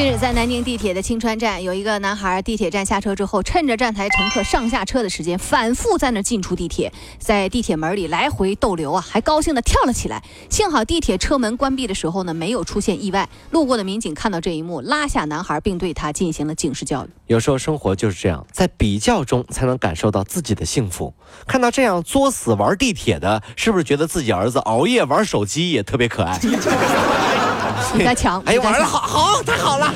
近日，在南宁地铁的青川站，有一个男孩地铁站下车之后，趁着站台乘客上下车的时间，反复在那进出地铁，在地铁门里来回逗留啊，还高兴地跳了起来。幸好地铁车门关闭的时候呢，没有出现意外。路过的民警看到这一幕，拉下男孩，并对他进行了警示教育。有时候生活就是这样，在比较中才能感受到自己的幸福。看到这样作死玩地铁的，是不是觉得自己儿子熬夜玩手机也特别可爱？你在抢？哎，玩的好好，太好了！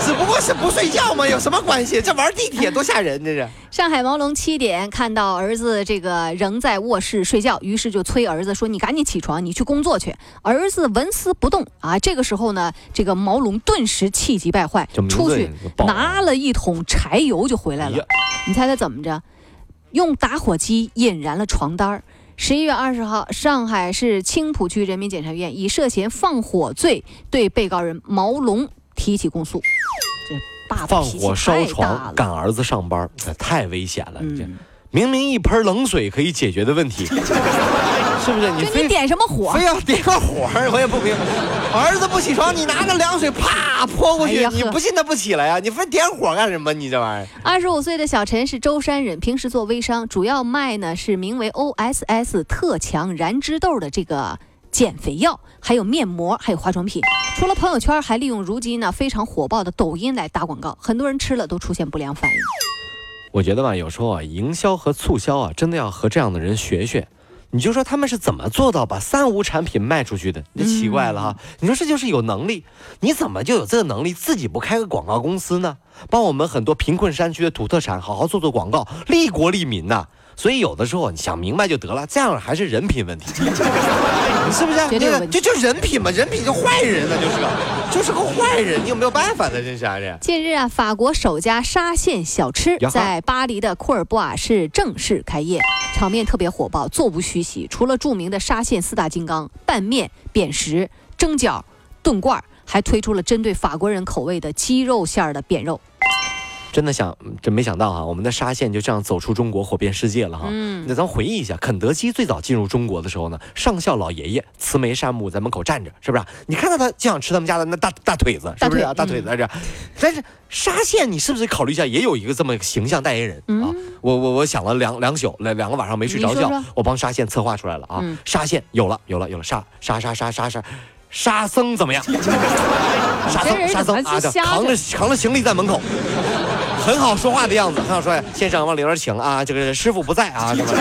只不过是不睡觉嘛，有什么关系？这玩地铁多吓人，这是。上海毛龙七点看到儿子这个仍在卧室睡觉，于是就催儿子说：“你赶紧起床，你去工作去。”儿子纹丝不动啊。这个时候呢，这个毛龙顿时气急败坏，出去拿了一桶柴油就回来了。你猜他怎么着？用打火机引燃了床单儿。十一月二十号，上海市青浦区人民检察院以涉嫌放火罪对被告人毛龙提起公诉。这爸放火烧床赶儿子上班，这太危险了！这明明一盆冷水可以解决的问题。是不是你你点什么火？非要点个火，我也不明。儿子不起床，你拿那凉水啪泼过去，你不信他不起来呀？你非点火干什么？你这玩意儿。二十五岁的小陈是舟山人，平时做微商，主要卖呢是名为 OSS 特强燃脂豆的这个减肥药，还有面膜，还有化妆品。除了朋友圈，还利用如今呢非常火爆的抖音来打广告，很多人吃了都出现不良反应。我觉得吧，有时候啊，营销和促销啊，真的要和这样的人学学。你就说他们是怎么做到把三无产品卖出去的？那奇怪了哈！你说这就是有能力，你怎么就有这个能力自己不开个广告公司呢？帮我们很多贫困山区的土特产好好做做广告，利国利民呐！所以有的时候你想明白就得了，这样还是人品问题，你是不是？这个就就人品嘛，人品就坏人那就是个，就是个坏人，你有没有办法呢？这是啊这。近日啊，法国首家沙县小吃在巴黎的库尔布瓦市正式开业，场面特别火爆，座无虚席。除了著名的沙县四大金刚拌面、扁食、蒸饺、炖罐，还推出了针对法国人口味的鸡肉馅儿的扁肉。真的想，真没想到哈，我们的沙县就这样走出中国，火遍世界了哈。嗯，那咱回忆一下，肯德基最早进入中国的时候呢，上校老爷爷慈眉善目在门口站着，是不是？你看到他就想吃他们家的那大大腿子，是不是啊？大腿子这。但是沙县，你是不是考虑一下，也有一个这么形象代言人啊？我我我想了两两宿，两两个晚上没睡着觉，我帮沙县策划出来了啊。沙县有了，有了，有了，沙沙沙沙沙沙。沙僧怎么样？沙僧，沙僧啊，扛着扛着行李在门口。很好说话的样子，很好说呀，先生往里边请啊，这个师傅不在啊，什么？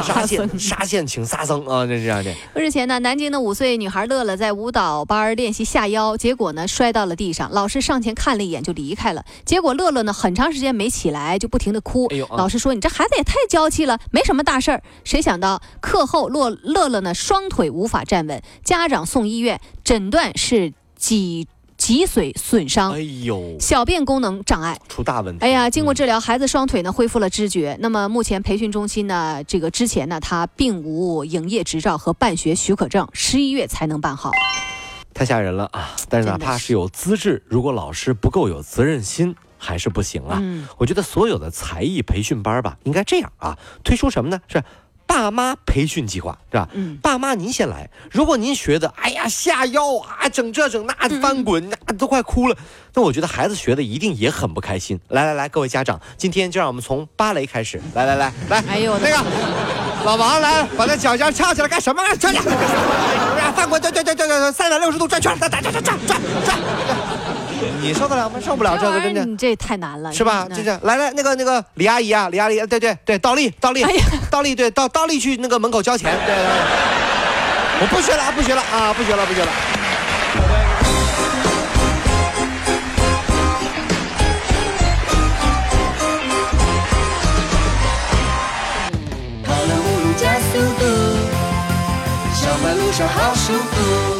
沙县沙县请沙僧啊，这这样的。日前呢，南京的五岁女孩乐乐在舞蹈班练习下腰，结果呢摔到了地上，老师上前看了一眼就离开了。结果乐乐呢很长时间没起来，就不停的哭。哎呦，老师说你这孩子也太娇气了，没什么大事儿。谁想到课后乐乐乐呢双腿无法站稳，家长送医院，诊断是脊。脊髓损伤，哎呦，小便功能障碍出大问题。哎呀，经过治疗，孩子双腿呢恢复了知觉。那么目前培训中心呢，这个之前呢，他并无营业执照和办学许可证，十一月才能办好。太吓人了啊！但是哪怕是有资质，如果老师不够有责任心，还是不行啊。我觉得所有的才艺培训班吧，应该这样啊，推出什么呢？是。爸妈培训计划是吧？嗯，爸妈您先来。如果您学的，哎呀下腰啊，整这整那翻滚，那都快哭了。那我觉得孩子学的一定也很不开心。来来来，各位家长，今天就让我们从芭蕾开始。来来来来，哎呦那个老王来，把那脚尖翘起来干什么？翘起来，翻滚，对对对对对，三百六十度转圈，转转转转转转。你受得了吗？受不了这个，真的。你这太难了，是吧？就这样，来来，那个那个李阿姨啊，李阿姨，对对对，倒立倒立，倒立，对倒倒立去那个门口交钱，对对。我不学了，不学了啊，不学了，不学了。跑了五路加速度，上班路上好舒服。